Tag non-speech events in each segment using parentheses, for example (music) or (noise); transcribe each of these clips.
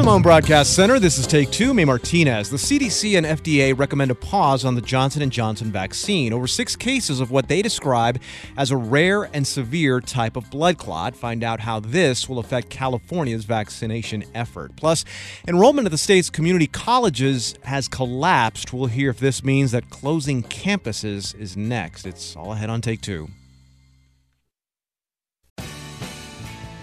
the Mohn Broadcast Center, this is Take Two. May Martinez. The CDC and FDA recommend a pause on the Johnson & Johnson vaccine over six cases of what they describe as a rare and severe type of blood clot. Find out how this will affect California's vaccination effort. Plus, enrollment at the state's community colleges has collapsed. We'll hear if this means that closing campuses is next. It's all ahead on Take Two.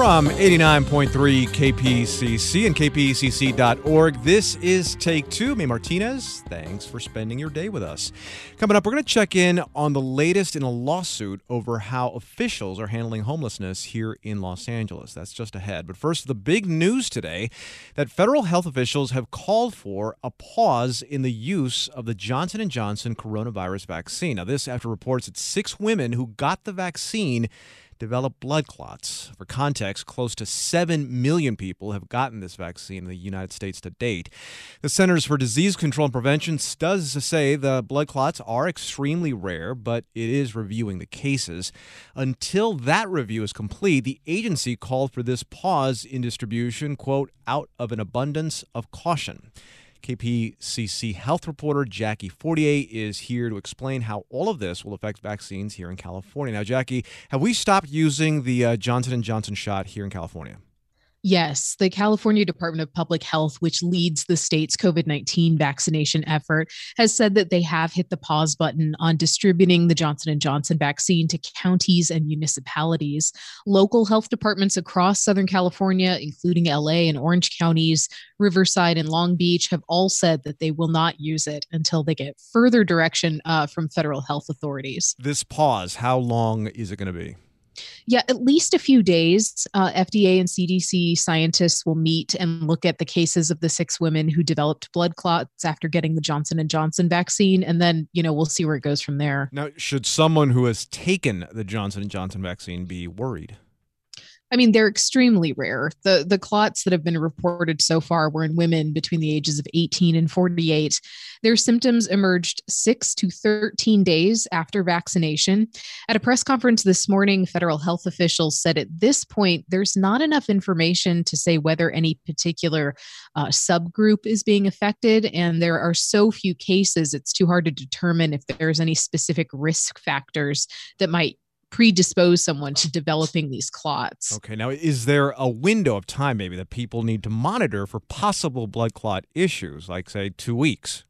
From 89.3 KPCC and kpcc.org, this is Take Two. May Martinez, thanks for spending your day with us. Coming up, we're going to check in on the latest in a lawsuit over how officials are handling homelessness here in Los Angeles. That's just ahead. But first, the big news today that federal health officials have called for a pause in the use of the Johnson & Johnson coronavirus vaccine. Now, this after reports that six women who got the vaccine develop blood clots. For context, close to 7 million people have gotten this vaccine in the United States to date. The Centers for Disease Control and Prevention does say the blood clots are extremely rare, but it is reviewing the cases. Until that review is complete, the agency called for this pause in distribution, quote, out of an abundance of caution. KPCC health reporter Jackie Fortier is here to explain how all of this will affect vaccines here in California. Now, Jackie, have we stopped using the uh, Johnson & Johnson shot here in California? Yes, the California Department of Public Health, which leads the state's COVID 19 vaccination effort, has said that they have hit the pause button on distributing the Johnson & Johnson vaccine to counties and municipalities. Local health departments across Southern California, including LA and Orange counties, Riverside and Long Beach, have all said that they will not use it until they get further direction uh, from federal health authorities. This pause, how long is it going to be? Yeah, at least a few days. Uh, FDA and CDC scientists will meet and look at the cases of the six women who developed blood clots after getting the Johnson and Johnson vaccine, and then you know we'll see where it goes from there. Now, should someone who has taken the Johnson and Johnson vaccine be worried? I mean, they're extremely rare. The the clots that have been reported so far were in women between the ages of 18 and 48. Their symptoms emerged 6 to 13 days after vaccination. At a press conference this morning, federal health officials said at this point there's not enough information to say whether any particular uh, subgroup is being affected and there are so few cases it's too hard to determine if there's any specific risk factors that might predispose someone to developing these clots. Okay, now is there a window of time maybe that people need to monitor for possible blood clot issues, like say two weeks?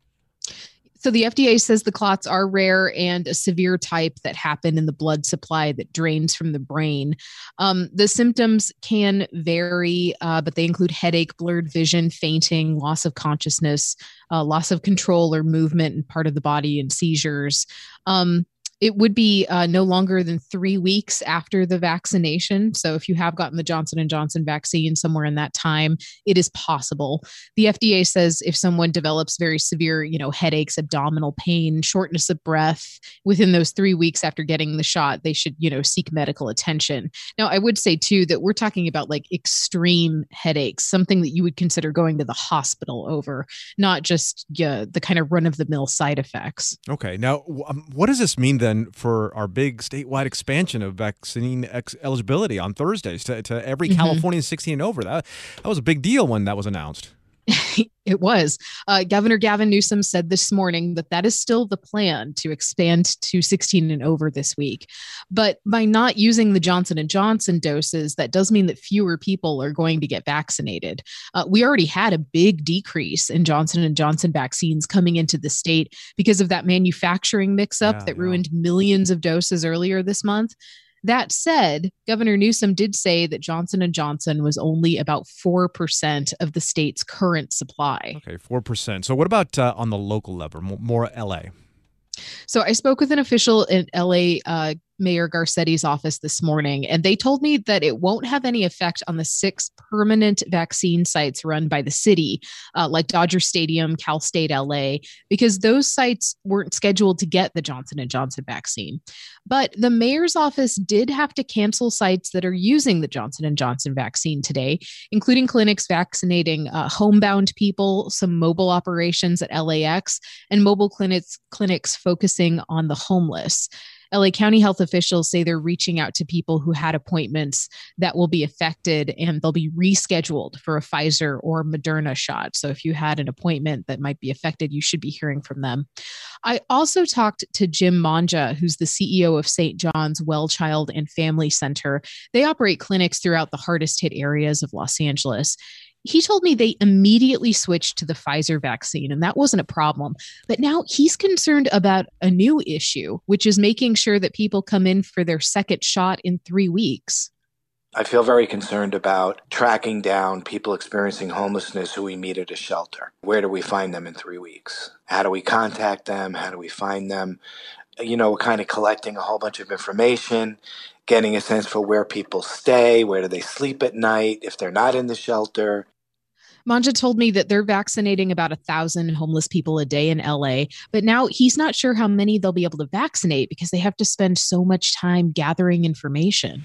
So the FDA says the clots are rare and a severe type that happen in the blood supply that drains from the brain. Um, the symptoms can vary, uh, but they include headache, blurred vision, fainting, loss of consciousness, uh, loss of control or movement in part of the body, and seizures. Um, it would be uh, no longer than three weeks after the vaccination. So if you have gotten the Johnson Johnson vaccine somewhere in that time, it is possible. The FDA says if someone develops very severe, you know, headaches, abdominal pain, shortness of breath within those three weeks after getting the shot, they should, you know, seek medical attention. Now, I would say too that we're talking about like extreme headaches, something that you would consider going to the hospital over, not just yeah, the kind of run of the mill side effects. Okay. Now, um, what does this mean then for our big statewide expansion of vaccine ex- eligibility on Thursdays to, to every mm-hmm. Californian 16 and over? That, that was a big deal when that was announced. (laughs) it was. Uh, Governor Gavin Newsom said this morning that that is still the plan to expand to 16 and over this week. But by not using the Johnson and Johnson doses, that does mean that fewer people are going to get vaccinated. Uh, we already had a big decrease in Johnson and Johnson vaccines coming into the state because of that manufacturing mix-up yeah, that yeah. ruined millions of doses earlier this month. That said, Governor Newsom did say that Johnson & Johnson was only about 4% of the state's current supply. Okay, 4%. So what about uh, on the local level, more, more LA? So I spoke with an official in LA uh, Mayor Garcetti's office this morning, and they told me that it won't have any effect on the six permanent vaccine sites run by the city, uh, like Dodger Stadium, Cal State LA, because those sites weren't scheduled to get the Johnson and Johnson vaccine. But the mayor's office did have to cancel sites that are using the Johnson and Johnson vaccine today, including clinics vaccinating uh, homebound people, some mobile operations at LAX, and mobile clinics clinics focusing on the homeless. LA County health officials say they're reaching out to people who had appointments that will be affected and they'll be rescheduled for a Pfizer or Moderna shot. So if you had an appointment that might be affected, you should be hearing from them. I also talked to Jim Mangia, who's the CEO of St. John's Well Child and Family Center. They operate clinics throughout the hardest hit areas of Los Angeles he told me they immediately switched to the Pfizer vaccine, and that wasn't a problem. But now he's concerned about a new issue, which is making sure that people come in for their second shot in three weeks. I feel very concerned about tracking down people experiencing homelessness who we meet at a shelter. Where do we find them in three weeks? How do we contact them? How do we find them? You know, we're kind of collecting a whole bunch of information getting a sense for where people stay, where do they sleep at night, if they're not in the shelter. Mangia told me that they're vaccinating about a thousand homeless people a day in LA, but now he's not sure how many they'll be able to vaccinate because they have to spend so much time gathering information.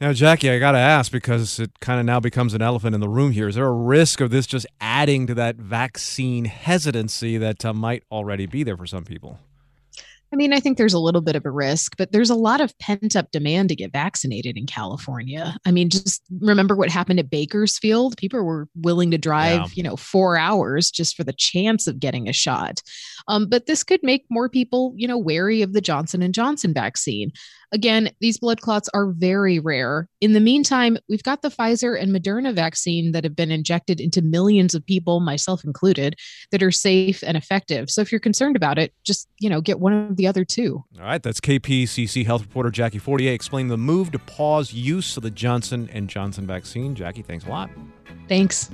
Now, Jackie, I got to ask because it kind of now becomes an elephant in the room here. Is there a risk of this just adding to that vaccine hesitancy that uh, might already be there for some people? I mean, I think there's a little bit of a risk, but there's a lot of pent up demand to get vaccinated in California. I mean, just remember what happened at Bakersfield. People were willing to drive, yeah. you know, four hours just for the chance of getting a shot. Um, but this could make more people, you know, wary of the Johnson and Johnson vaccine. Again, these blood clots are very rare. In the meantime, we've got the Pfizer and Moderna vaccine that have been injected into millions of people, myself included, that are safe and effective. So if you're concerned about it, just, you know, get one of the other two. All right, that's KPCC health reporter Jackie Fortier explaining the move to pause use of the Johnson and Johnson vaccine. Jackie, thanks a lot. Thanks.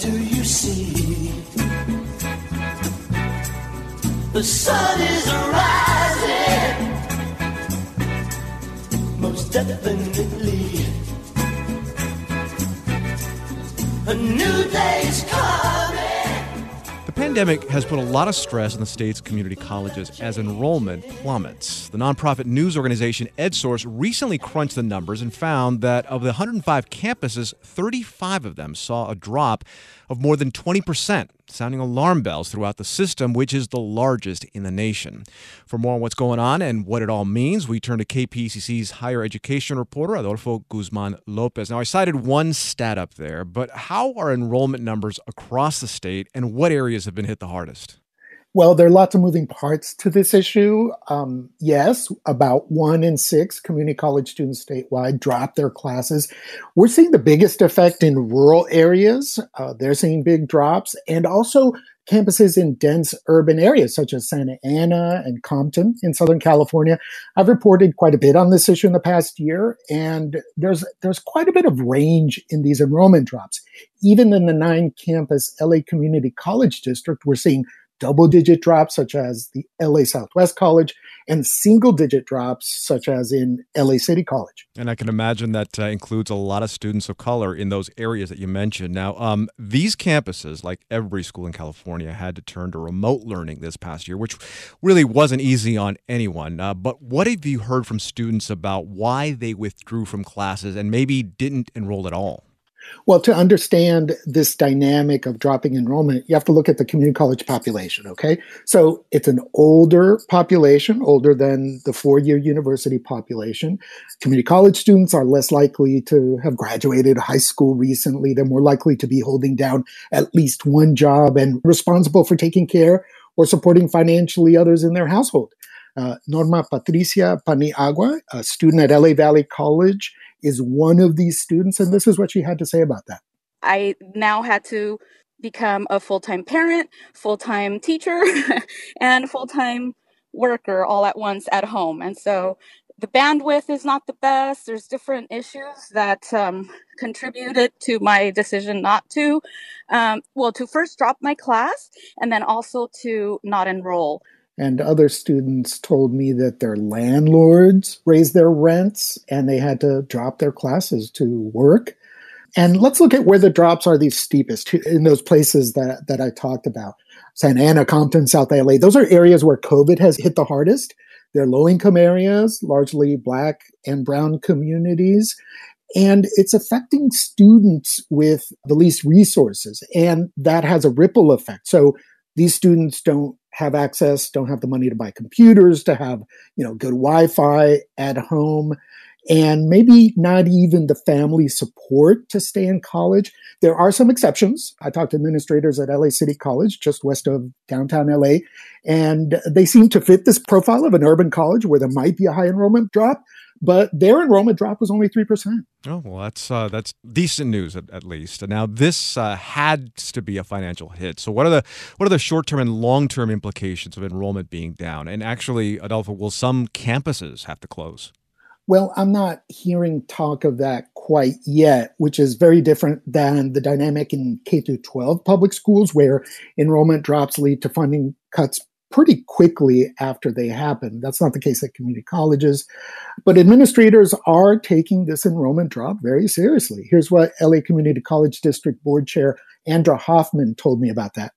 Do you see? The sun is rising, most definitely. A new day's coming. Pandemic has put a lot of stress on the state's community colleges as enrollment plummets. The nonprofit news organization EdSource recently crunched the numbers and found that of the 105 campuses, 35 of them saw a drop of more than 20%, sounding alarm bells throughout the system, which is the largest in the nation. For more on what's going on and what it all means, we turn to KPCC's higher education reporter, Adolfo Guzman Lopez. Now, I cited one stat up there, but how are enrollment numbers across the state and what areas have been hit the hardest? Well, there are lots of moving parts to this issue. Um, yes, about one in six community college students statewide drop their classes. We're seeing the biggest effect in rural areas. Uh, they're seeing big drops, and also campuses in dense urban areas such as Santa Ana and Compton in Southern California. I've reported quite a bit on this issue in the past year, and there's there's quite a bit of range in these enrollment drops. Even in the nine campus LA Community College District, we're seeing double digit drops, such as the LA Southwest College, and single digit drops, such as in LA City College. And I can imagine that uh, includes a lot of students of color in those areas that you mentioned. Now, um, these campuses, like every school in California, had to turn to remote learning this past year, which really wasn't easy on anyone. Uh, but what have you heard from students about why they withdrew from classes and maybe didn't enroll at all? Well, to understand this dynamic of dropping enrollment, you have to look at the community college population, okay? So it's an older population, older than the four year university population. Community college students are less likely to have graduated high school recently. They're more likely to be holding down at least one job and responsible for taking care or supporting financially others in their household. Uh, Norma Patricia Paniagua, a student at LA Valley College, is one of these students. And this is what she had to say about that. I now had to become a full time parent, full time teacher, (laughs) and full time worker all at once at home. And so the bandwidth is not the best. There's different issues that um, contributed to my decision not to, um, well, to first drop my class and then also to not enroll. And other students told me that their landlords raised their rents and they had to drop their classes to work. And let's look at where the drops are the steepest in those places that, that I talked about. Santa Ana, Compton, South LA. Those are areas where COVID has hit the hardest. They're low income areas, largely black and brown communities. And it's affecting students with the least resources. And that has a ripple effect. So these students don't have access, don't have the money to buy computers, to have, you know, good Wi-Fi at home, and maybe not even the family support to stay in college. There are some exceptions. I talked to administrators at LA City College, just west of downtown LA, and they seem to fit this profile of an urban college where there might be a high enrollment drop, but their enrollment drop was only 3%. Oh, well, that's uh, that's decent news at, at least. Now, this uh, had to be a financial hit. So, what are the what are the short term and long term implications of enrollment being down? And actually, Adolfo, will some campuses have to close? Well, I'm not hearing talk of that quite yet, which is very different than the dynamic in K through 12 public schools, where enrollment drops lead to funding cuts pretty quickly after they happen. That's not the case at community colleges, but administrators are taking this enrollment drop very seriously. Here's what LA Community College District Board Chair Andra Hoffman told me about that.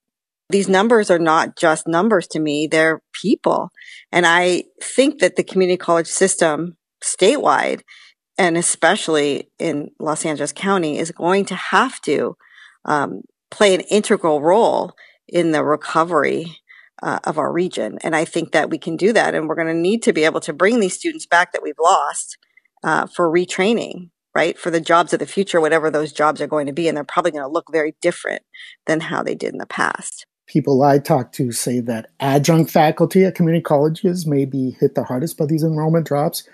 These numbers are not just numbers to me, they're people. And I think that the community college system statewide, and especially in Los Angeles County, is going to have to um, play an integral role in the recovery uh, of our region. And I think that we can do that. And we're going to need to be able to bring these students back that we've lost uh, for retraining, right? For the jobs of the future, whatever those jobs are going to be. And they're probably going to look very different than how they did in the past. People I talk to say that adjunct faculty at community colleges may be hit the hardest by these enrollment drops.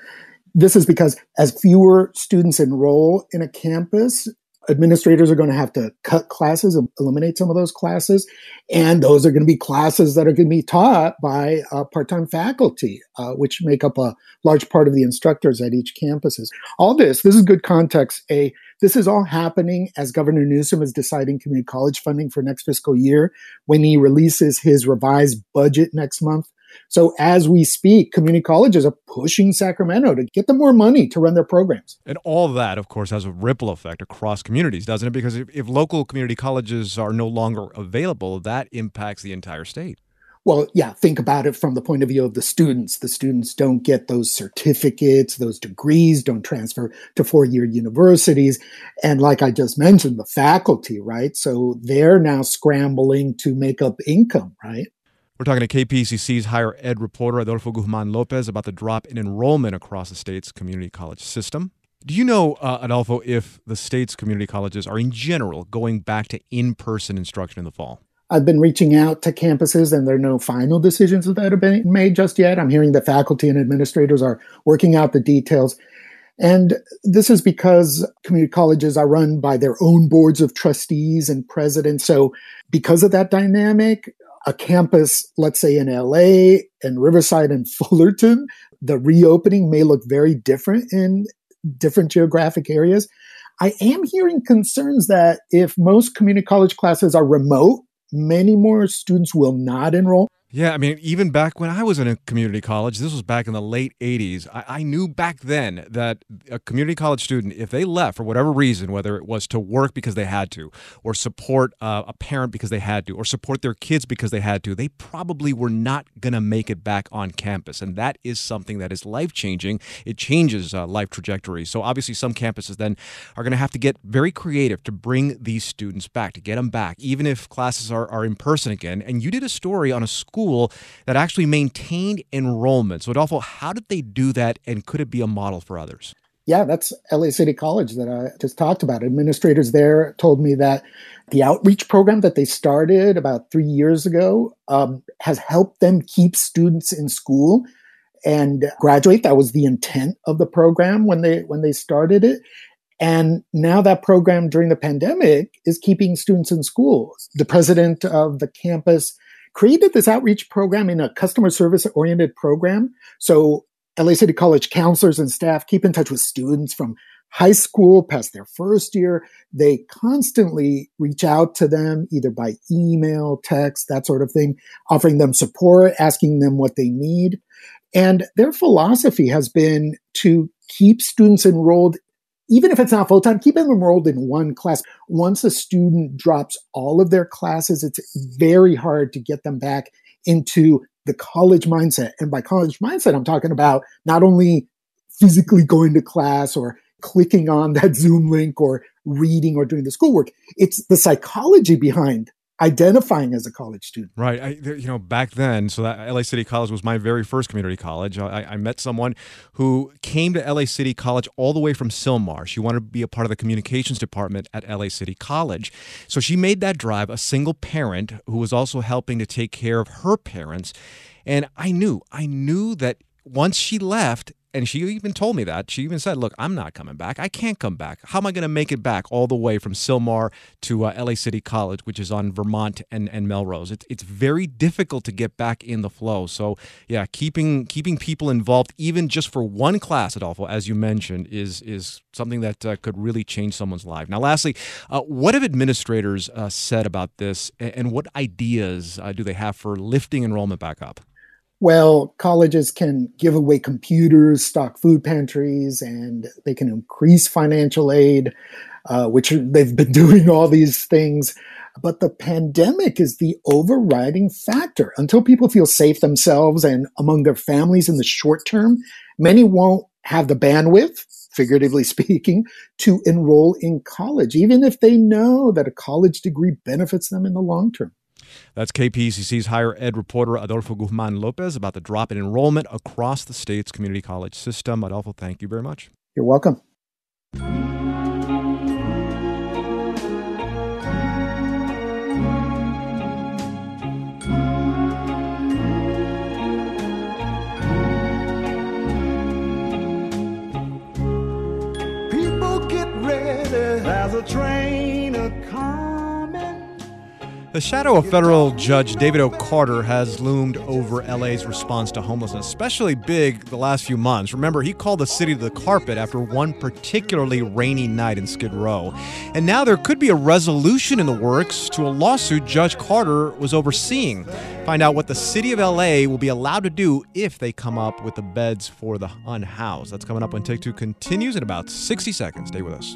This is because as fewer students enroll in a campus, administrators are going to have to cut classes and eliminate some of those classes. And those are going to be classes that are going to be taught by uh, part-time faculty, uh, which make up a large part of the instructors at each campuses. All this, this is good context. A, this is all happening as Governor Newsom is deciding community college funding for next fiscal year when he releases his revised budget next month. So as we speak, community colleges are pushing Sacramento to get them more money to run their programs. And all that, of course, has a ripple effect across communities, doesn't it? Because if, if local community colleges are no longer available, that impacts the entire state. Well, yeah, think about it from the point of view of the students. The students don't get those certificates, those degrees, don't transfer to four year universities. And like I just mentioned, the faculty, right? So they're now scrambling to make up income, right? We're talking to KPCC's higher ed reporter Adolfo Guzman Lopez about the drop in enrollment across the state's community college system. Do you know, uh, Adolfo, if the state's community colleges are in general going back to in person instruction in the fall? I've been reaching out to campuses, and there are no final decisions that have been made just yet. I'm hearing that faculty and administrators are working out the details. And this is because community colleges are run by their own boards of trustees and presidents. So, because of that dynamic, a campus, let's say in LA and Riverside and (laughs) Fullerton, the reopening may look very different in different geographic areas. I am hearing concerns that if most community college classes are remote, many more students will not enroll. Yeah, I mean, even back when I was in a community college, this was back in the late 80s, I, I, knew back then that a community college student, if they left for whatever reason, whether it was to work because they had to, or support uh, a parent because they had to, or support their kids because they had to, they probably were not going to make it back on campus. And that is something that is life changing. It changes uh, life trajectories. So obviously, some campuses then are going to have to get very creative to bring these students back, to get them back, even if classes are, are in person again. And you did a story on a school school that actually maintained enrollment. So, Adolfo, how did they do that, and could it be a model for others? Yeah, that's LA City College that I just talked about. Administrators there told me that the outreach program that they started about three years ago um, has helped them keep students in school and graduate. That was the intent of the program when they when they started it. And now that program during the pandemic is keeping students in school. The president of the campus created this outreach program in a customer service oriented program. So LA City College counselors and staff keep in touch with students from high school past their first year. They constantly reach out to them either by email, text, that sort of thing, offering them support, asking them what they need. And their philosophy has been to keep students enrolled even if it's not full time, keep them enrolled in one class. Once a student drops all of their classes, it's very hard to get them back into the college mindset. And by college mindset, I'm talking about not only physically going to class or clicking on that Zoom link or reading or doing the schoolwork, it's the psychology behind identifying as a college student. Right. I, you know, back then, so that LA City College was my very first community college. I, I, met someone who came to LA City College all the way from Sylmar. She wanted to be a part of the communications department at LA City College. So she made that drive, a single parent who was also helping to take care of her parents. And I knew, I knew that once she left, and she even told me that. She even said, Look, I'm not coming back. I can't come back. How am I going to make it back all the way from Sylmar to uh, LA City College, which is on Vermont and, and Melrose? It's, it's very difficult to get back in the flow. So, yeah, keeping keeping people involved, even just for one class, Adolfo, as you mentioned, is, is something that uh, could really change someone's life. Now, lastly, uh, what have administrators uh, said about this, and, and what ideas uh, do they have for lifting enrollment back up? Well, colleges can give away computers, stock food pantries, and they can increase financial aid, uh, which they've been (laughs) doing all these things. But the pandemic is the overriding factor. Until people feel safe themselves and among their families in the short term, many won't have the bandwidth, figuratively (laughs) speaking, to enroll in college, even if they know that a college degree benefits them in the long term. That's KPCC's higher ed reporter Adolfo Guzman Lopez about the drop in enrollment across the state's community college system. Adolfo, thank you very much. You're welcome. People get ready as a train a the shadow of federal judge David O. Carter has loomed over LA's response to homelessness, especially big the last few months. Remember, he called the city to the carpet after one particularly rainy night in Skid Row. And now there could be a resolution in the works to a lawsuit Judge Carter was overseeing. Find out what the city of LA will be allowed to do if they come up with the beds for the unhoused. That's coming up when Take Two continues in about 60 seconds. Stay with us.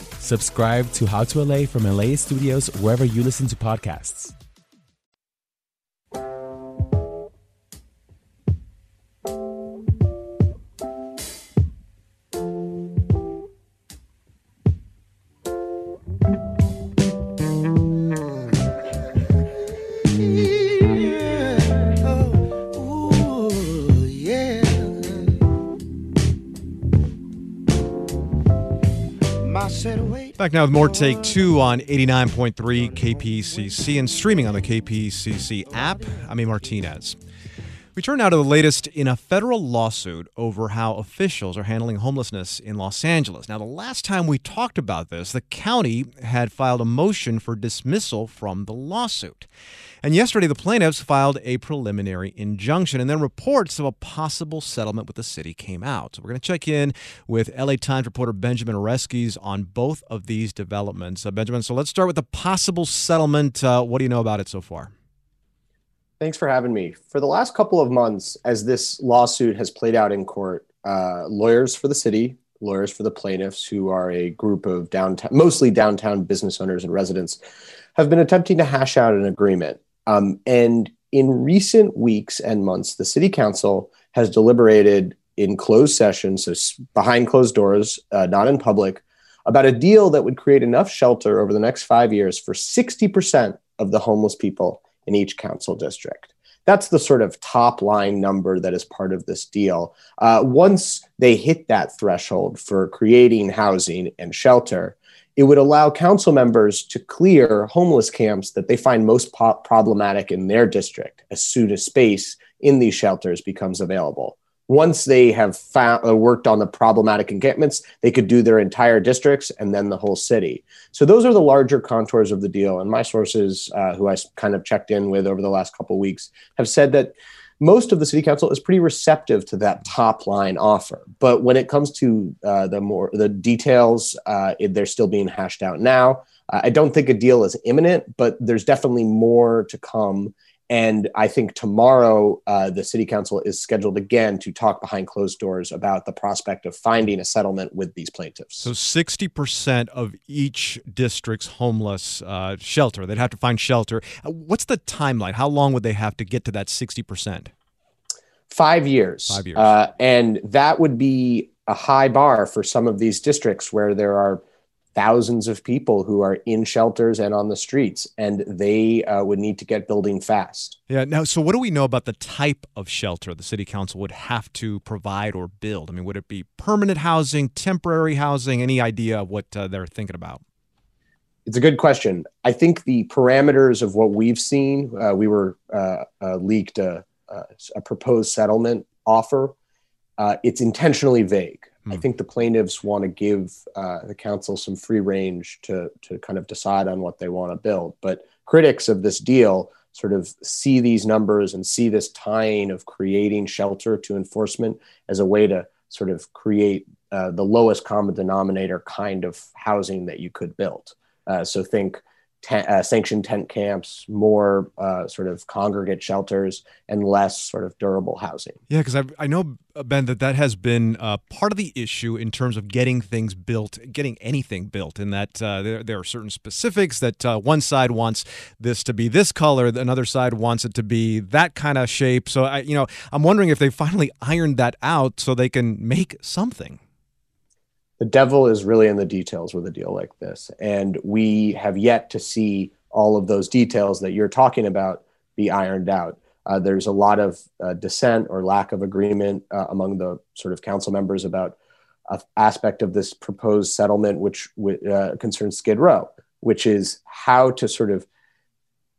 Subscribe to How to LA from LAist Studios wherever you listen to podcasts. Back now with more Take Two on 89.3 KPCC and streaming on the KPCC app. I'm A. Martinez. We turn now to the latest in a federal lawsuit over how officials are handling homelessness in Los Angeles. Now, the last time we talked about this, the county had filed a motion for dismissal from the lawsuit. And yesterday, the plaintiffs filed a preliminary injunction, and then reports of a possible settlement with the city came out. So, we're going to check in with LA Times reporter Benjamin Oreskes on both of these developments. Uh, Benjamin, so let's start with the possible settlement. Uh, what do you know about it so far? Thanks for having me. For the last couple of months, as this lawsuit has played out in court, uh, lawyers for the city, lawyers for the plaintiffs, who are a group of downtown, mostly downtown business owners and residents, have been attempting to hash out an agreement. Um, and in recent weeks and months, the city council has deliberated in closed session, so behind closed doors, uh, not in public, about a deal that would create enough shelter over the next five years for 60% of the homeless people in each council district. That's the sort of top line number that is part of this deal. Uh, once they hit that threshold for creating housing and shelter, it would allow council members to clear homeless camps that they find most po- problematic in their district as soon as space in these shelters becomes available. Once they have found, uh, worked on the problematic encampments, they could do their entire districts and then the whole city. So those are the larger contours of the deal. And my sources, uh, I kind of checked in with over the last couple weeks, have said that most of the city council is pretty receptive to that top line offer. But when it comes to uh, the more the details, uh, they're still being hashed out now. I don't think a deal is imminent, but there's definitely more to come. And I think tomorrow uh, the city council is scheduled again to talk behind closed doors about the prospect of finding a settlement with these plaintiffs. So 60% of each district's homeless uh, shelter, they'd have to find shelter. Uh, What's the timeline? How long would they have to get to that 60%? Five years. Five years. Uh, and that would be a high bar for some of these districts where there are thousands of people who are in shelters and on the streets, and they uh, would need to get building fast. Yeah. Now, so what do we know about the type of shelter the city council would have to provide or build? I mean, would it be permanent housing, temporary housing? Any idea of what uh, they're thinking about? It's a good question. I think the parameters of what we've seen, uh, we were uh, uh, leaked a, a, a proposed settlement offer. Uh, it's intentionally vague. I think the plaintiffs want to give uh, the council some free range to to kind of decide on what they want to build. But critics of this deal sort of see these numbers and see this tying of creating shelter to enforcement as a way to sort of create uh, the lowest common denominator kind of housing that you could build. Uh, so think te- uh, sanctioned tent camps, more uh, sort of congregate shelters, and less sort of durable housing. Yeah, because I, I know, uh, Ben, that that has been uh, part of the issue in terms of getting things built, getting anything built, in that uh, there, there are certain specifics that uh, one side wants this to be this color, another side wants it to be that kind of shape. So, I, you know, I'm wondering if they finally ironed that out so they can make something. The devil is really in the details with a deal like this. And we have yet to see all of those details that you're talking about be ironed out. Uh, there's a lot of uh, dissent or lack of agreement uh, among the sort of council members about an aspect of this proposed settlement, which uh, concerns Skid Row, which is how to sort of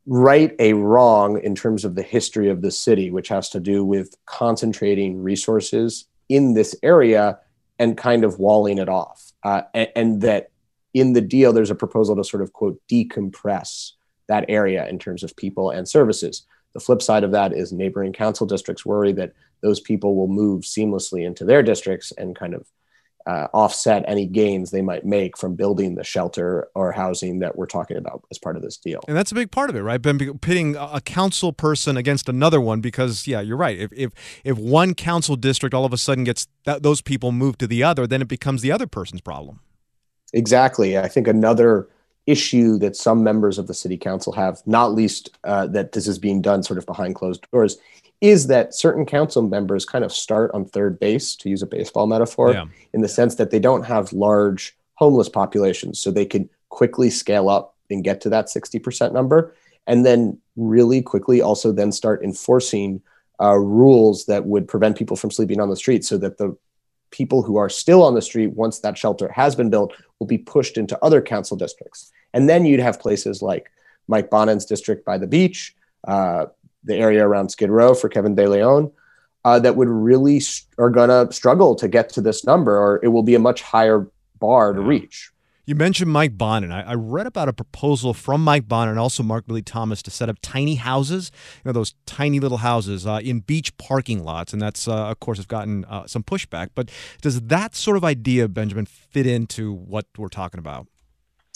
right a wrong in terms of the history of the city, which has to do with concentrating resources in this area and kind of walling it off. Uh, and, and, that in the deal, there's a proposal to sort of quote decompress that area in terms of people and services. The flip side of that is neighboring council districts worry that those people will move seamlessly into their districts and kind of uh, offset any gains they might make from building the shelter or housing that we're talking about as part of this deal. And that's a big part of it, right? Ben, pitting a council person against another one because, yeah, you're right. If if if one council district all of a sudden gets that, those people moved to the other, then it becomes the other person's problem. Exactly. I think another issue that some members of the city council have, not least uh, that this is being done sort of behind closed doors, is that certain council members kind of start on third base, to use a baseball metaphor, yeah. in the sense that they don't have large homeless populations. So they can quickly scale up and get to that 60% number. And then really quickly also then start enforcing uh, rules that would prevent people from sleeping on the street so that the people who are still on the street once that shelter has been built will be pushed into other council districts. And then you'd have places like Mike Bonin's district by the beach, uh, the area around Skid Row for Kevin De Leon, uh, that would really st- are going to struggle to get to this number, or it will be a much higher bar to reach. You mentioned Mike Bonin. I, I, read about a proposal from Mike Bonin and also Mark Ridley-Thomas to set up tiny houses, you know, those tiny little houses uh, in beach parking lots. And that's, uh, of course, have gotten uh, some pushback. But does that sort of idea, Benjamin, fit into what we're talking about?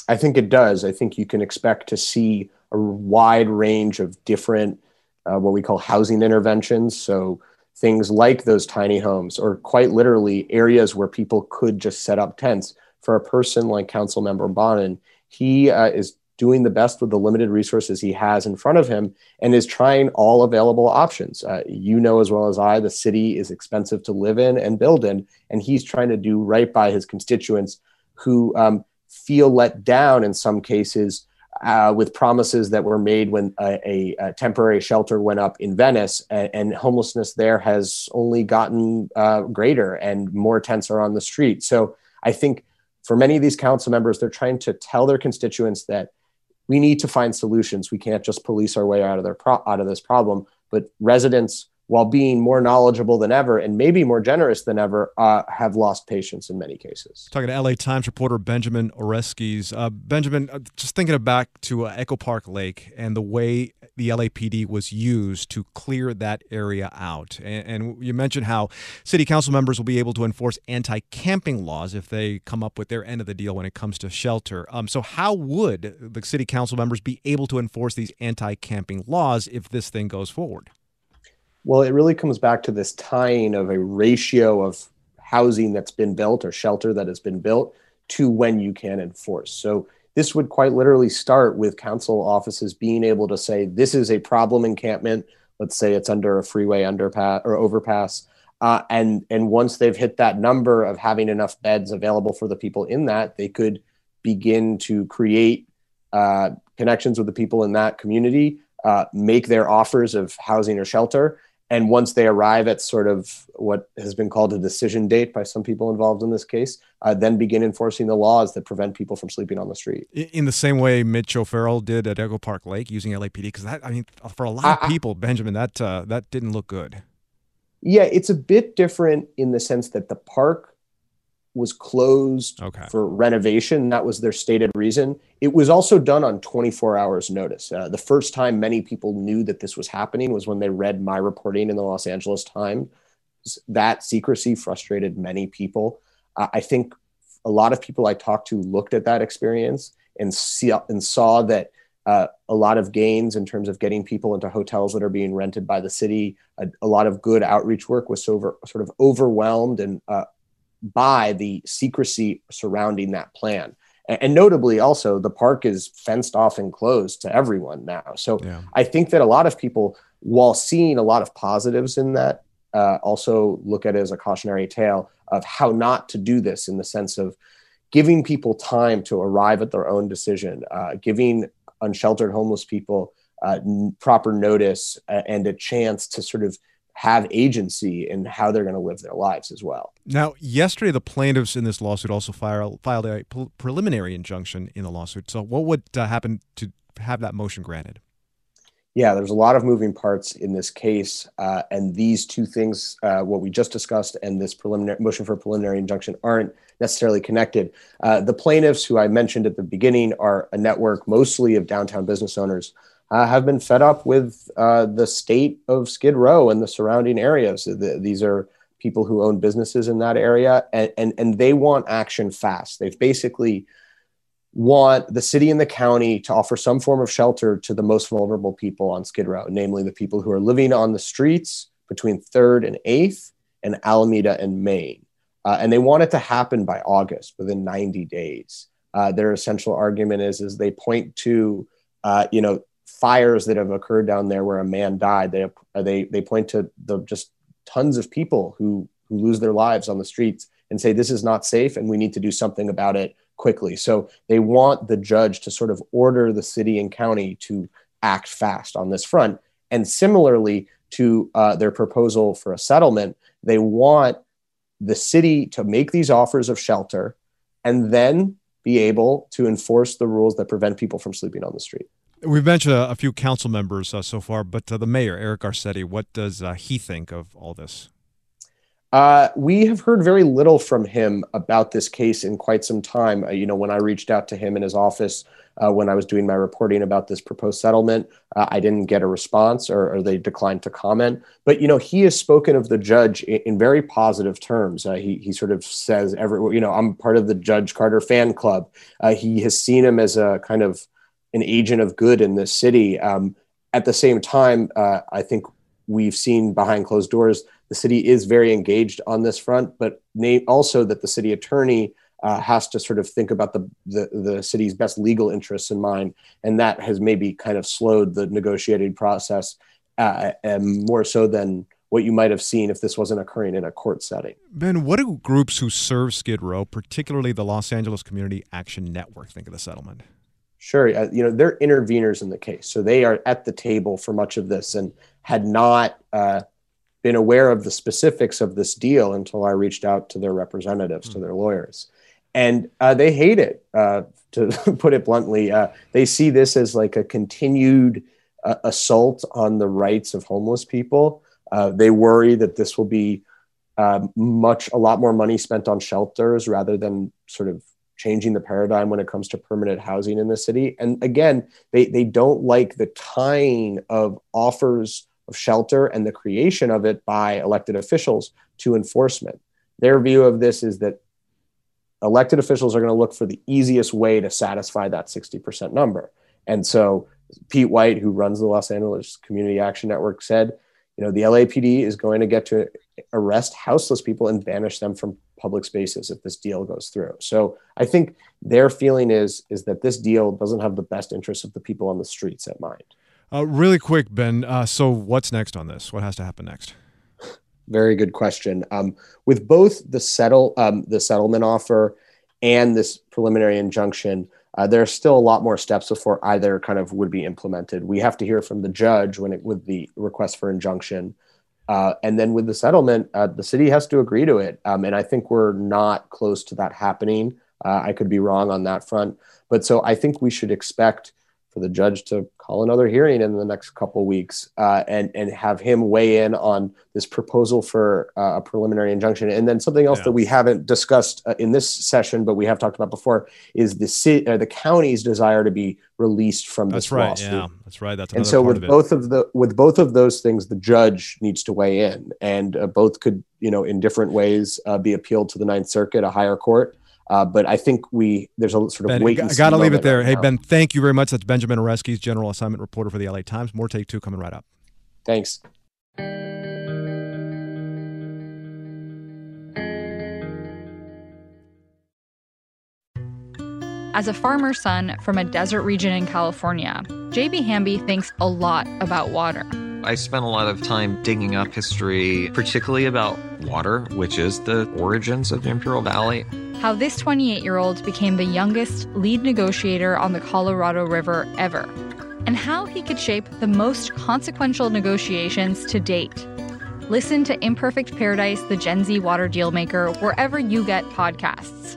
I think it does. I think you can expect to see a wide range of different, uh, what we call housing interventions. So things like those tiny homes, or quite literally areas where people could just set up tents for a person like Council Member Bonin, he uh, is doing the best with the limited resources he has in front of him and is trying all available options. Uh, you know as well as I, the city is expensive to live in and build in, and he's trying to do right by his constituents who um, feel let down in some cases. Uh, with promises that were made when a, a, temporary shelter went up in Venice, and, and homelessness there has only gotten uh, greater, and more tents are on the street. So I think for many of these council members, they're trying to tell their constituents that we need to find solutions. We can't just police our way out of their pro- out of this problem. But residents while being more knowledgeable than ever and maybe more generous than ever, uh, have lost patience in many cases. Talking to LA Times reporter Benjamin Oreskes. Uh, Benjamin, uh, just thinking back to uh, Echo Park Lake and the way the LAPD was used to clear that area out. And, and you mentioned how city council members will be able to enforce anti camping laws if they come up with their end of the deal when it comes to shelter. Um, so, how would the city council members be able to enforce these anti camping laws if this thing goes forward? Well, it really comes back to this tying of a ratio of housing that's been built or shelter that has been built to when you can enforce. So this would quite literally start with council offices being able to say this is a problem encampment. Let's say it's under a freeway underpass or overpass. Uh, and and once they've hit that number of having enough beds available for the people in that, they could begin to create uh, connections with the people in that community, uh, make their offers of housing or shelter, and once they arrive at sort of what has been called a decision date by some people involved in this case, uh, then begin enforcing the laws that prevent people from sleeping on the street. In the same way Mitch O'Farrell did at Echo Park Lake using LAPD, because that, I mean, for a lot of people, Benjamin, that uh, that didn't look good. Yeah, it's a bit different in the sense that the park was closed okay. for renovation. That was their stated reason. It was also done on 24 hours notice. Uh, the first time many people knew that this was happening was when they read my reporting in the Los Angeles Times. That secrecy frustrated many people. Uh, I think a lot of people I talked to looked at that experience and see and saw that uh, a lot of gains in terms of getting people into hotels that are being rented by the city. A, a lot of good outreach work was over, sort of overwhelmed and uh, by the secrecy surrounding that plan. And, notably, also, the park is fenced off and closed to everyone now. So yeah. I think that a lot of people, while seeing a lot of positives in that, uh, also look at it as a cautionary tale of how not to do this in the sense of giving people time to arrive at their own decision, uh, giving unsheltered homeless people uh, proper notice and a chance to sort of have agency in how they're going to live their lives as well. Now, yesterday, the plaintiffs in this lawsuit also filed, filed a preliminary injunction in the lawsuit. So, what would uh, happen to have that motion granted? Yeah, there's a lot of moving parts in this case, uh, and these two things, uh, what we just discussed, and this preliminary motion for preliminary injunction, aren't necessarily connected. Uh, the plaintiffs, who I mentioned at the beginning, are a network mostly of downtown business owners, uh, have been fed up with uh, the state of Skid Row and the surrounding areas. The, these are people who own businesses in that area, and, and and they want action fast. They've basically want the city and the county to offer some form of shelter to the most vulnerable people on Skid Row, namely the people who are living on the streets between 3rd and 8th and Alameda and Main. Uh, and they want it to happen by August, within 90 days. Uh, their essential argument is, is they point to, uh, you know, fires that have occurred down there where a man died. They, they, they point to the just tons of people who, who lose their lives on the streets and say, this is not safe and we need to do something about it quickly. So they want the judge to sort of order the city and county to act fast on this front. And similarly to uh, their proposal for a settlement, they want the city to make these offers of shelter and then be able to enforce the rules that prevent people from sleeping on the street. We've mentioned a, a few council members uh, so far, but uh, the mayor, Eric Garcetti, what does uh, he think of all this? Uh, we have heard very little from him about this case in quite some time. Uh, you know, when I reached out to him in his office uh, when I was doing my reporting about this proposed settlement, I didn't get a response or, or, they declined to comment. But, you know, he has spoken of the judge in, in very positive terms. He, he sort of says, every, you know, I'm part of the Judge Carter fan club. He has seen him as a kind of an agent of good in this city. Um, at the same time, I think we've seen behind closed doors the city is very engaged on this front, but also that the city attorney uh, has to sort of think about the, the, the city's best legal interests in mind, and that has maybe kind of slowed the negotiating process uh, more so than what you might have seen if this wasn't occurring in a court setting. Ben, what do groups who serve Skid Row, particularly the Los Angeles Community Action Network, think of the settlement? Sure, uh, you know they're interveners in the case, so they are at the table for much of this, and had not uh, been aware of the specifics of this deal until I reached out to their representatives, mm-hmm. to their lawyers. And uh, they hate it, uh, (laughs) to put it bluntly. Uh, they see this as like a continued uh, assault on the rights of homeless people. Uh, they worry that this will be um, much, a lot more money spent on shelters rather than sort of changing the paradigm when it comes to permanent housing in the city. And again, they, they don't like the tying of offers of shelter and the creation of it by elected officials to enforcement. Their view of this is that elected officials are going to look for the easiest way to satisfy that 60% number. And so Pete White, who runs the Los Angeles Community Action Network, said, you know, the LAPD is going to get to arrest houseless people and banish them from public spaces if this deal goes through. So I think their feeling is is that this deal doesn't have the best interests of the people on the streets at mind. Uh, really quick, Ben. Uh, so, what's next on this? What has to happen next? Very good question. Um, with both the settle um, the settlement offer and this preliminary injunction, uh, there are still a lot more steps before either kind of would be implemented. We have to hear from the judge when it with the request for injunction, uh, and then with the settlement, uh, the city has to agree to it. Um, and I think we're not close to that happening. Uh, I could be wrong on that front, but so I think we should expect for the judge to call another hearing in the next couple weeks uh, and and have him weigh in on this proposal for uh, a preliminary injunction. And then something else yeah. that we haven't discussed uh, in this session, but we have talked about before, is the city, uh, the county's desire to be released from that's this right, lawsuit. Yeah, that's right. That's right. and so with of both of the with both of those things, the judge needs to weigh in, and uh, both could you know in different ways uh, be appealed to the Ninth Circuit, a higher court. Uh, but I think we there's a sort of ben, wait. I got to leave it there. Right hey now. Ben, thank you very much. That's Benjamin Oreskes, general assignment reporter for the LA Times. More take two coming right up. Thanks. As a farmer's son from a desert region in California, JB Hamby thinks a lot about water. I spent a lot of time digging up history, particularly about water, which is the origins of the Imperial Valley how this 28 year old became the youngest lead negotiator on the Colorado River ever, and how he could shape the most consequential negotiations to date. Listen to Imperfect Paradise, the Gen Z water deal maker, wherever you get podcasts.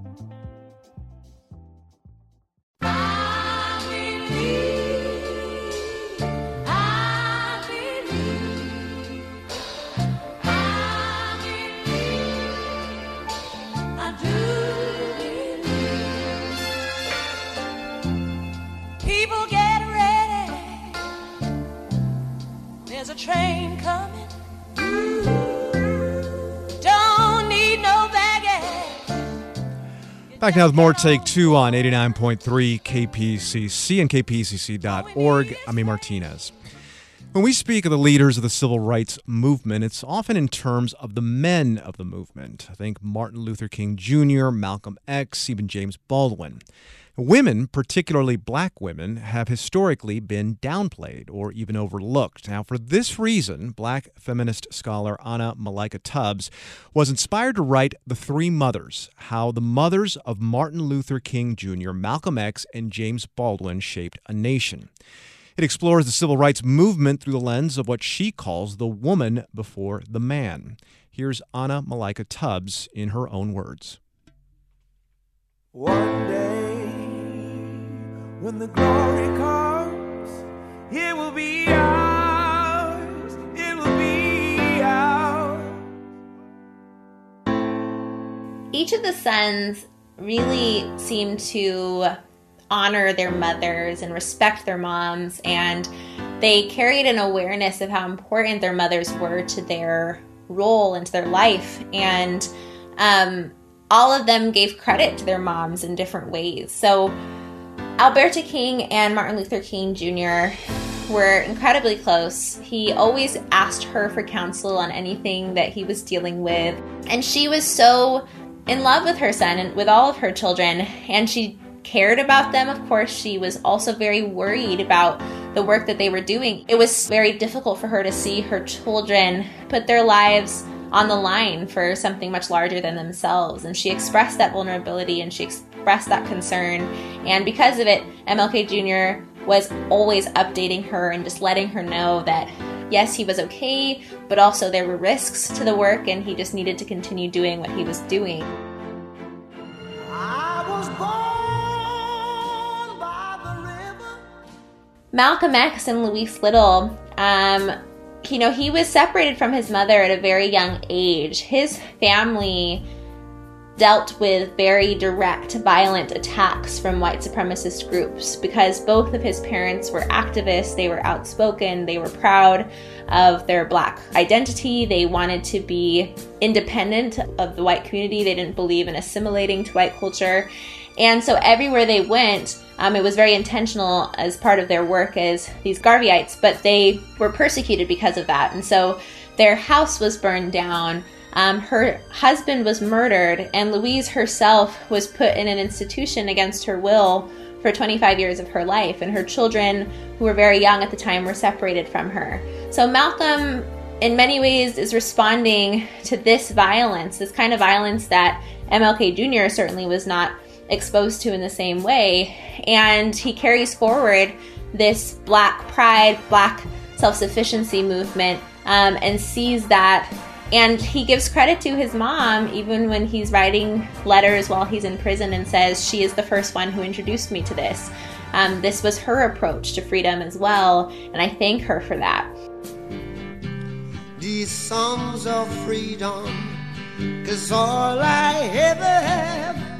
Back now with more Take Two on 89.3 KPCC and kpcc.org. I'm A. Martinez. When we speak of the leaders of the civil rights movement, it's often in terms of the men of the movement. I think Martin Luther King Jr., Malcolm X, even James Baldwin. Women, particularly black women, have historically been downplayed or even overlooked. Now, for this reason, black feminist scholar Anna Malaika Tubbs was inspired to write The Three Mothers How the Mothers of Martin Luther King Jr., Malcolm X, and James Baldwin Shaped a Nation. It explores the civil rights movement through the lens of what she calls the woman before the man. Here's Anna Malaika Tubbs in her own words. One day, when the glory comes, it will be ours. It will be ours. Each of the sons really seem to honor their mothers and respect their moms, and they carried an awareness of how important their mothers were to their role and to their life. And um, all of them gave credit to their moms in different ways. So, Alberta King and Martin Luther King Jr. were incredibly close. He always asked her for counsel on anything that he was dealing with. And she was so in love with her son and with all of her children. And she cared about them. Of course, she was also very worried about the work that they were doing. It was very difficult for her to see her children put their lives on the line for something much larger than themselves. And she expressed that vulnerability and she expressed that concern. And because of it, MLK Jr. was always updating her and just letting her know that yes, he was okay, but also there were risks to the work and he just needed to continue doing what he was doing. Malcolm X and Louise Little, um, you know, he was separated from his mother at a very young age. His family dealt with very direct, violent attacks from white supremacist groups because both of his parents were activists, they were outspoken, they were proud of their black identity, they wanted to be independent of the white community, they didn't believe in assimilating to white culture. And so everywhere they went, um, it was very intentional as part of their work as these Garveyites, but they were persecuted because of that. And so their house was burned down. Um, her husband was murdered, and Louise herself was put in an institution against her will for 25 years of her life. And her children, who were very young at the time, were separated from her. So Malcolm, in many ways, is responding to this violence, this kind of violence that MLK Jr. certainly was not exposed to in the same way. And he carries forward this black pride, black self sufficiency movement, um, and sees that. And he gives credit to his mom, even when he's writing letters while he's in prison, and says, She is the first one who introduced me to this. Um, this was her approach to freedom as well, and I thank her for that. These songs of freedom, cause all I ever have.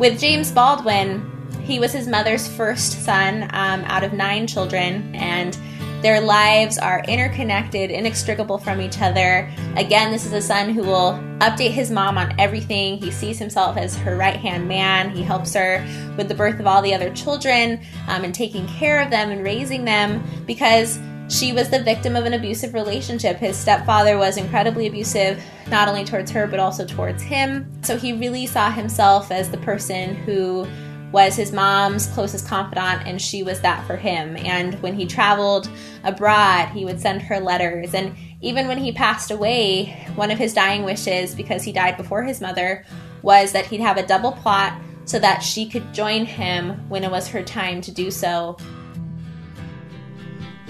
With James Baldwin, he was his mother's first son um, out of nine children, and their lives are interconnected, inextricable from each other. Again, this is a son who will update his mom on everything. He sees himself as her right hand man. He helps her with the birth of all the other children um, and taking care of them and raising them because she was the victim of an abusive relationship. His stepfather was incredibly abusive, not only towards her, but also towards him. So he really saw himself as the person who was his mom's closest confidant, and she was that for him. And when he traveled abroad, he would send her letters. And even when he passed away, one of his dying wishes, because he died before his mother, was that he'd have a double plot so that she could join him when it was her time to do so.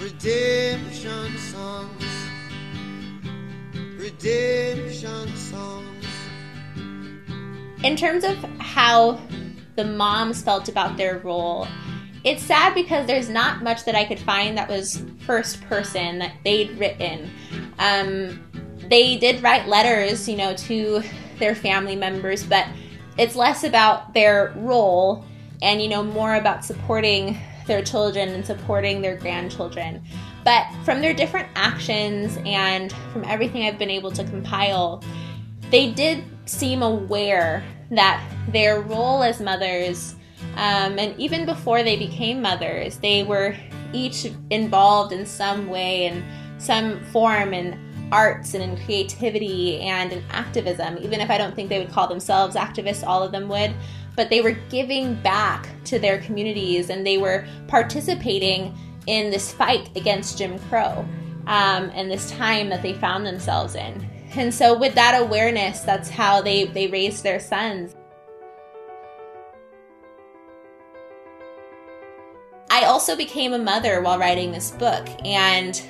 Redemption songs. Redemption songs. In terms of how the moms felt about their role, it's sad because there's not much that I could find that was first person that they'd written. Um, they did write letters, you know, to their family members, but it's less about their role and, you know, more about supporting their children and supporting their grandchildren. But from their different actions and from everything I've been able to compile, they did seem aware that their role as mothers, um, and even before they became mothers, they were each involved in some way, in some form, in arts and in creativity and in activism. Even if I don't think they would call themselves activists, all of them would. But they were giving back to their communities and they were participating in this fight against Jim Crow um, and this time that they found themselves in. And so, with that awareness, that's how they, they raised their sons. I also became a mother while writing this book. And,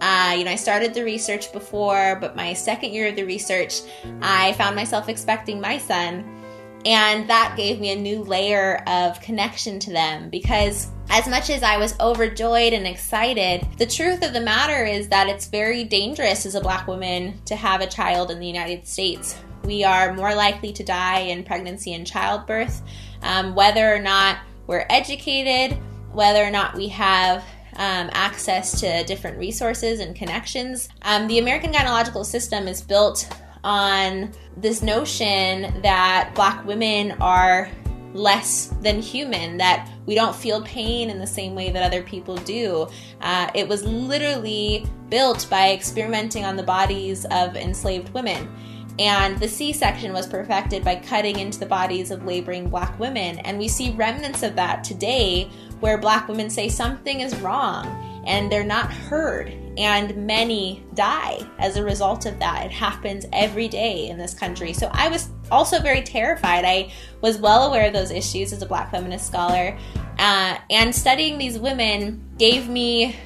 uh, you know, I started the research before, but my second year of the research, I found myself expecting my son. And that gave me a new layer of connection to them because, as much as I was overjoyed and excited, the truth of the matter is that it's very dangerous as a black woman to have a child in the United States. We are more likely to die in pregnancy and childbirth, um, whether or not we're educated, whether or not we have um, access to different resources and connections. Um, the American gynecological system is built on this notion that black women are less than human, that we don't feel pain in the same way that other people do. Uh, it was literally built by experimenting on the bodies of enslaved women. And the C section was perfected by cutting into the bodies of laboring black women. And we see remnants of that today where black women say something is wrong and they're not heard. And many die as a result of that. It happens every day in this country. So I was also very terrified. I was well aware of those issues as a black feminist scholar. Uh, and studying these women gave me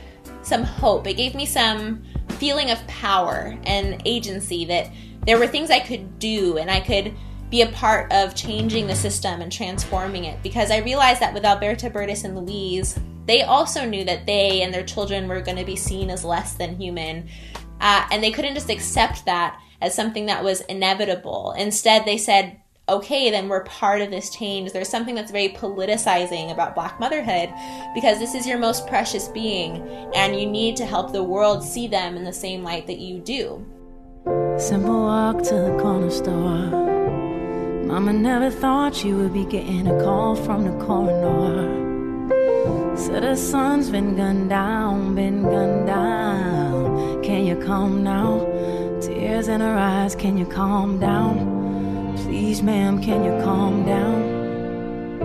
some hope. It gave me some feeling of power and agency that there were things I could do and I could be a part of changing the system and transforming it because I realized that with Alberta, Berdis, and Louise, they also knew that they and their children were going to be seen as less than human. Uh, and they couldn't just accept that as something that was inevitable. Instead, they said, okay, then we're part of this change. There's something that's very politicizing about black motherhood because this is your most precious being, and you need to help the world see them in the same light that you do. Simple walk to the corner store. Mama never thought she would be getting a call from the coroner. Said her son's been gunned down, been gunned down. Can you calm now? Tears in her eyes, can you calm down? Please, ma'am, can you calm down?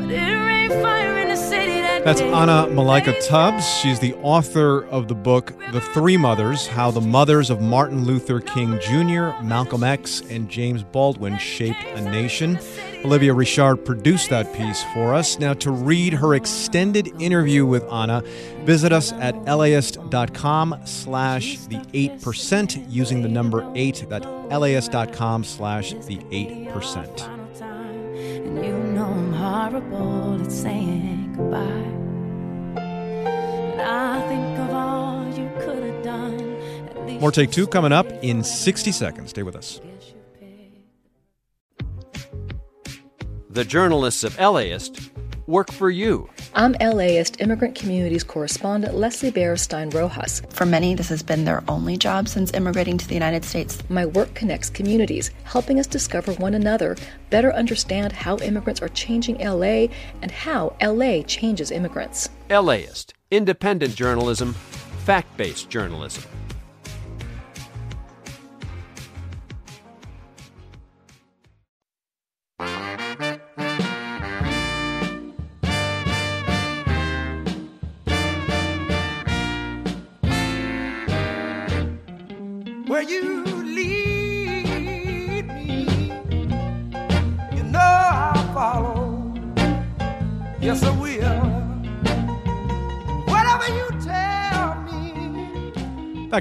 But it rained fire in the city that That's. Anna Malaika Tubbs. She's the author of the book The Three Mothers How the Mothers of Martin Luther King Jr., Malcolm X, and James Baldwin Shaped a Nation. Olivia Richard produced that piece for us. Now, to read her extended interview with Anna, visit us at laist.com slash the 8% using the number 8. That's laist.com slash the 8%. And you know I'm horrible at saying goodbye. And I think of all you could have done. More Take Two coming up in 60 seconds. Stay with us. The journalists of LAist work for you. I'm LAist Immigrant Communities correspondent Leslie Berestein Rojas. For many, this has been their only job since immigrating to the United States. My work connects communities, helping us discover one another, better understand how immigrants are changing LA, and how LA changes immigrants. LAist, independent journalism, fact based journalism.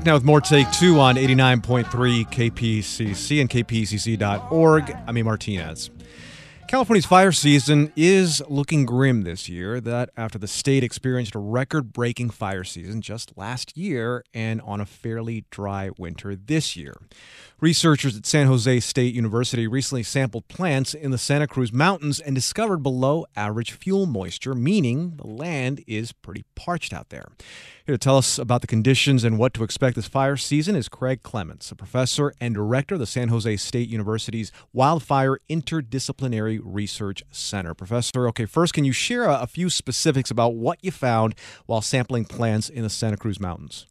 Now with more Take Two on 89.3 KPCC and kpcc.org. I'm A. Martinez. California's fire season is looking grim this year. That after the state experienced a record breaking fire season just last year and on a fairly dry winter this year. Researchers at San Jose State University recently sampled plants in the Santa Cruz Mountains and discovered below average fuel moisture, meaning the land is pretty parched out there. Here to tell us about the conditions and what to expect this fire season is Craig Clements, a professor and director of the San Jose State University's Wildfire Interdisciplinary Research Center. Professor, okay, first, can you share a, a few specifics about what you found while sampling plants in the Santa Cruz Mountains?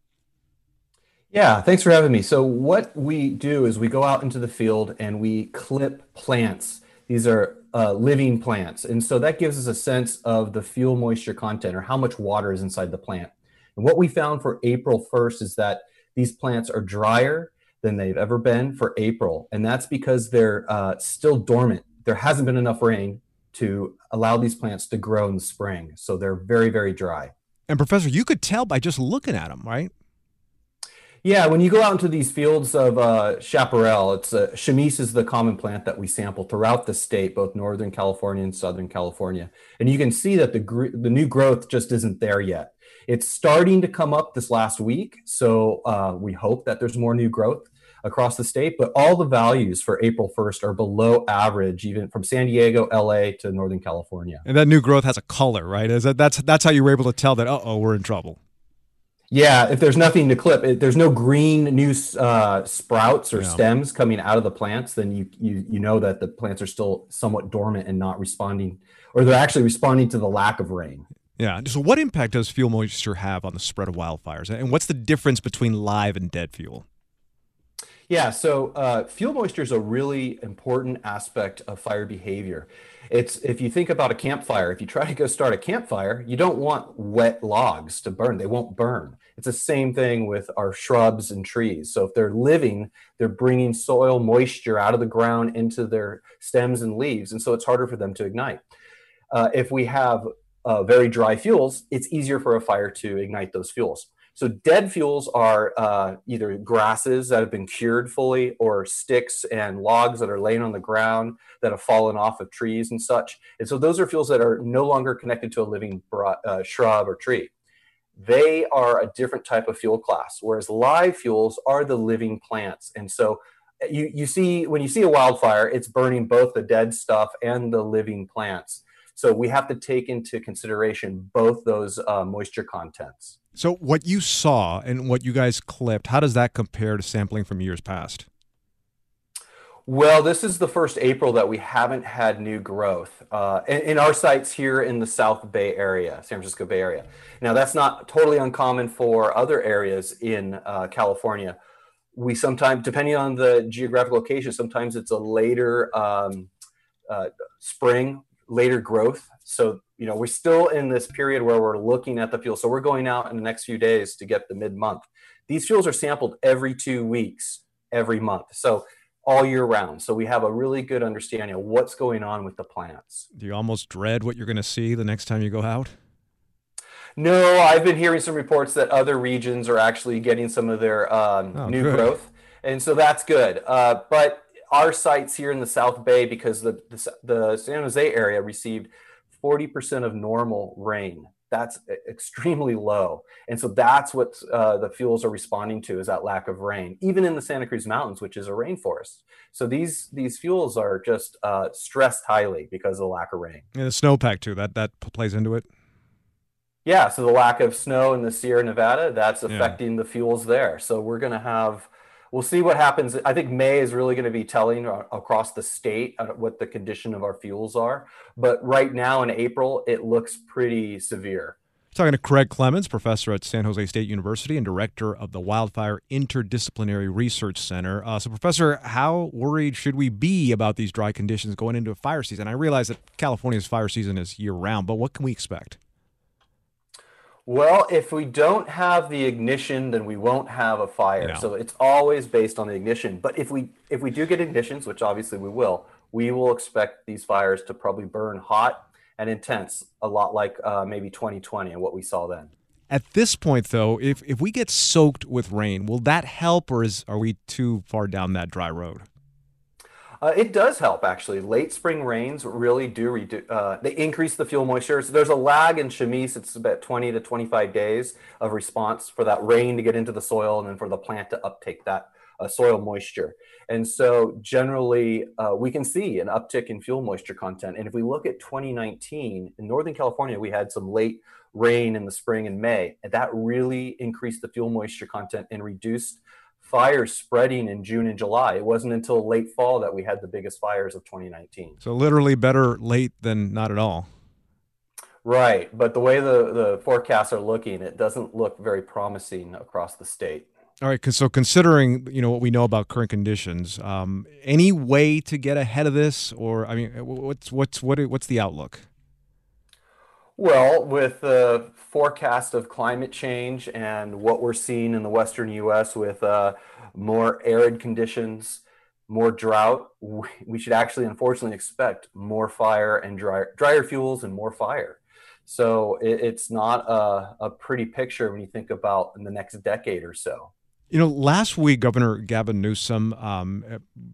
Yeah, thanks for having me. So, what we do is we go out into the field and we clip plants. These are uh, living plants. And so that gives us a sense of the fuel moisture content or how much water is inside the plant. And what we found for April 1st is that these plants are drier than they've ever been for April. And that's because they're uh, still dormant. There hasn't been enough rain to allow these plants to grow in the spring. So they're very, very dry. And, Professor, you could tell by just looking at them, right? Yeah, when you go out into these fields of uh, chaparral, it's uh, chamise is the common plant that we sample throughout the state, both Northern California and Southern California, and you can see that the gr- the new growth just isn't there yet. It's starting to come up this last week, so uh, we hope that there's more new growth across the state. But all the values for April 1st are below average, even from San Diego, LA to Northern California. And that new growth has a color, right? Is that that's that's how you were able to tell that? Uh oh, we're in trouble. Yeah, if there's nothing to clip, if there's no green new uh, sprouts or yeah. stems coming out of the plants, then you, you you know that the plants are still somewhat dormant and not responding, or they're actually responding to the lack of rain. Yeah. So, what impact does fuel moisture have on the spread of wildfires, and what's the difference between live and dead fuel? Yeah, so uh, fuel moisture is a really important aspect of fire behavior. It's if you think about a campfire, if you try to go start a campfire, you don't want wet logs to burn. They won't burn. It's the same thing with our shrubs and trees. So if they're living, they're bringing soil moisture out of the ground into their stems and leaves, and so it's harder for them to ignite. Uh, if we have uh, very dry fuels, it's easier for a fire to ignite those fuels. So dead fuels are uh, either grasses that have been cured fully or sticks and logs that are laying on the ground that have fallen off of trees and such. And so those are fuels that are no longer connected to a living uh, shrub or tree. They are a different type of fuel class, whereas live fuels are the living plants. And so uh, you, you see, when you see a wildfire, it's burning both the dead stuff and the living plants. So we have to take into consideration both those uh, moisture contents. So, what you saw and what you guys clipped, how does that compare to sampling from years past? Well, this is the first April that we haven't had new growth uh, in, in, our sites here in the South Bay area, San Francisco Bay Area. Now, that's not totally uncommon for other areas in uh, California. We sometimes, depending on the geographic location, sometimes it's a later um, uh, spring, later growth. So you know, we're still in this period where we're looking at the fuel. So we're going out in the next few days to get the mid month. These fuels are sampled every two weeks, every month. So all year round. So we have a really good understanding of what's going on with the plants. Do you almost dread what you're going to see the next time you go out? No, I've been hearing some reports that other regions are actually getting some of their um, oh, new good. growth. And so that's good. Uh, but our sites here in the South Bay, because the, the, the San Jose area received 40% of normal rain. That's extremely low. And so that's what uh, the fuels are responding to is that lack of rain, even in the Santa Cruz Mountains, which is a rainforest. So these these fuels are just uh, stressed highly because of the lack of rain. And the snowpack too, that, that plays into it? Yeah, so the lack of snow in the Sierra Nevada, that's affecting yeah. the fuels there. So we're going to have we'll see what happens. I think May is really going to be telling across the state uh, what the condition of our fuels are. But right now in April, it looks pretty severe. Talking to Craig Clements, professor at San Jose State University and director of the Wildfire Interdisciplinary Research Center. Uh, so, Professor, how worried should we be about these dry conditions going into a fire season? I realize that California's fire season is year round, but what can we expect? Well, if we don't have the ignition, then we won't have a fire. Yeah. So it's always based on the ignition. But if we if we do get ignitions, which obviously we will, we will expect these fires to probably burn hot and intense, a lot like uh, maybe 2020 and what we saw then. At this point, though, if if we get soaked with rain, will that help, or is are we too far down that dry road? Uh, it does help actually. Late spring rains really do redu- uh, they increase the fuel moisture. So there's a lag in chamise. It's about 20 to 25 days of response for that rain to get into the soil and then for the plant to uptake that uh, soil moisture. And so generally, uh, we can see an uptick in fuel moisture content. And if we look at 2019 in Northern California, we had some late rain in the spring and May, and that really increased the fuel moisture content and reduced fires spreading in June and July. It wasn't until late fall that we had the biggest fires of 2019. So literally better late than not at all. Right, but the way the the forecasts are looking, it doesn't look very promising across the state. All right, so considering you know what we know about current conditions, um, any way to get ahead of this, or I mean, what's what's what what's the outlook? Well, with the forecast of climate change and what we're seeing in the western U.S. with uh, more arid conditions, more drought, we should actually, unfortunately, expect more fire and drier, drier fuels and more fire. So it, it's not a, a pretty picture when you think about in the next decade or so. You know, last week, Governor Gavin Newsom um,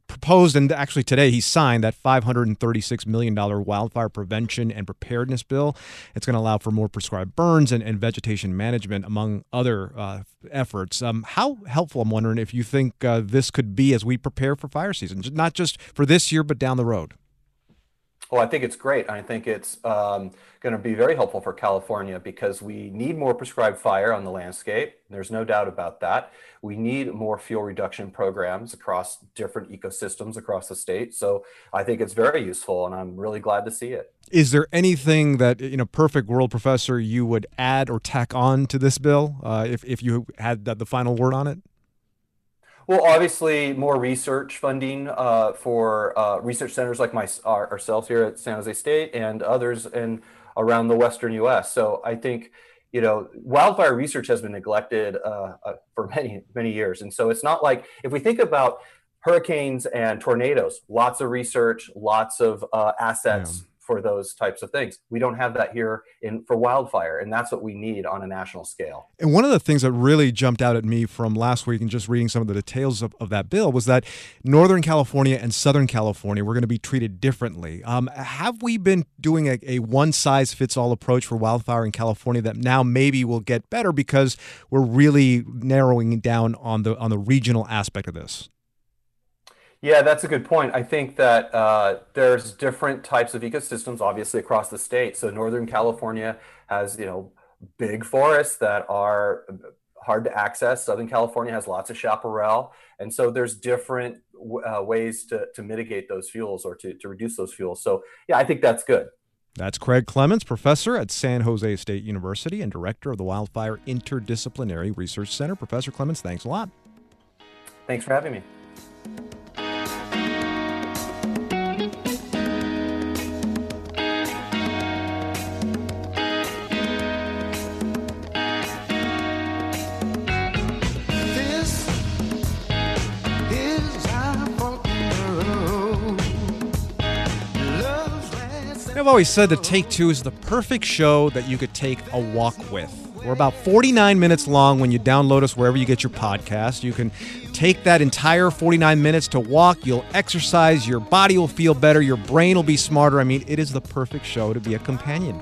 proposed, and actually today he signed that $536 million wildfire prevention and preparedness bill. It's going to allow for more prescribed burns and, and vegetation management, among other uh, efforts. Um, how helpful, I'm wondering, if you think uh, this could be as we prepare for fire season, not just for this year, but down the road? Well, I think it's great. I think it's um, going to be very helpful for California because we need more prescribed fire on the landscape. There's no doubt about that. We need more fuel reduction programs across different ecosystems across the state. So I think it's very useful, and I'm really glad to see it. Is there anything that, in a perfect world, Professor, you would add or tack on to this bill uh, if, if you had the final word on it? Well, obviously, more research funding uh, for uh, research centers like my our, ourselves here at San Jose State and others in around the Western U.S. So I think you know wildfire research has been neglected uh, uh, for many many years, and so it's not like if we think about hurricanes and tornadoes, lots of research, lots of uh, assets. Yeah for those types of things. We don't have that here in for wildfire, and that's what we need on a national scale. And one of the things that really jumped out at me from last week and just reading some of the details of, of that bill was that Northern California and Southern California were going to be treated differently. Um, have we been doing a, a one size fits all approach for wildfire in California that now maybe will get better because we're really narrowing down on the on the regional aspect of this? Yeah, that's a good point. I think that uh, there's different types of ecosystems, obviously, across the state. So Northern California has, you know, big forests that are hard to access. Southern California has lots of chaparral. And so there's different uh, ways to, to mitigate those fuels or to, to reduce those fuels. So, yeah, I think that's good. That's Craig Clements, professor at San Jose State University and director of the Wildfire Interdisciplinary Research Center. Professor Clements, thanks a lot. Thanks for having me. I've always said that Take Two is the perfect show that you could take a walk with. We're about 49 minutes long when you download us wherever you get your podcast. You can take that entire 49 minutes to walk. You'll exercise, your body will feel better, your brain will be smarter. I mean, it is the perfect show to be a companion.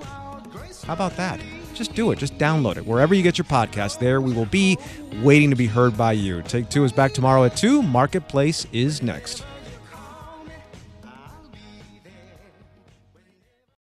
How about that? Just do it. Just download it. Wherever you get your podcast, there we will be waiting to be heard by you. Take Two is back tomorrow at 2. Marketplace is next.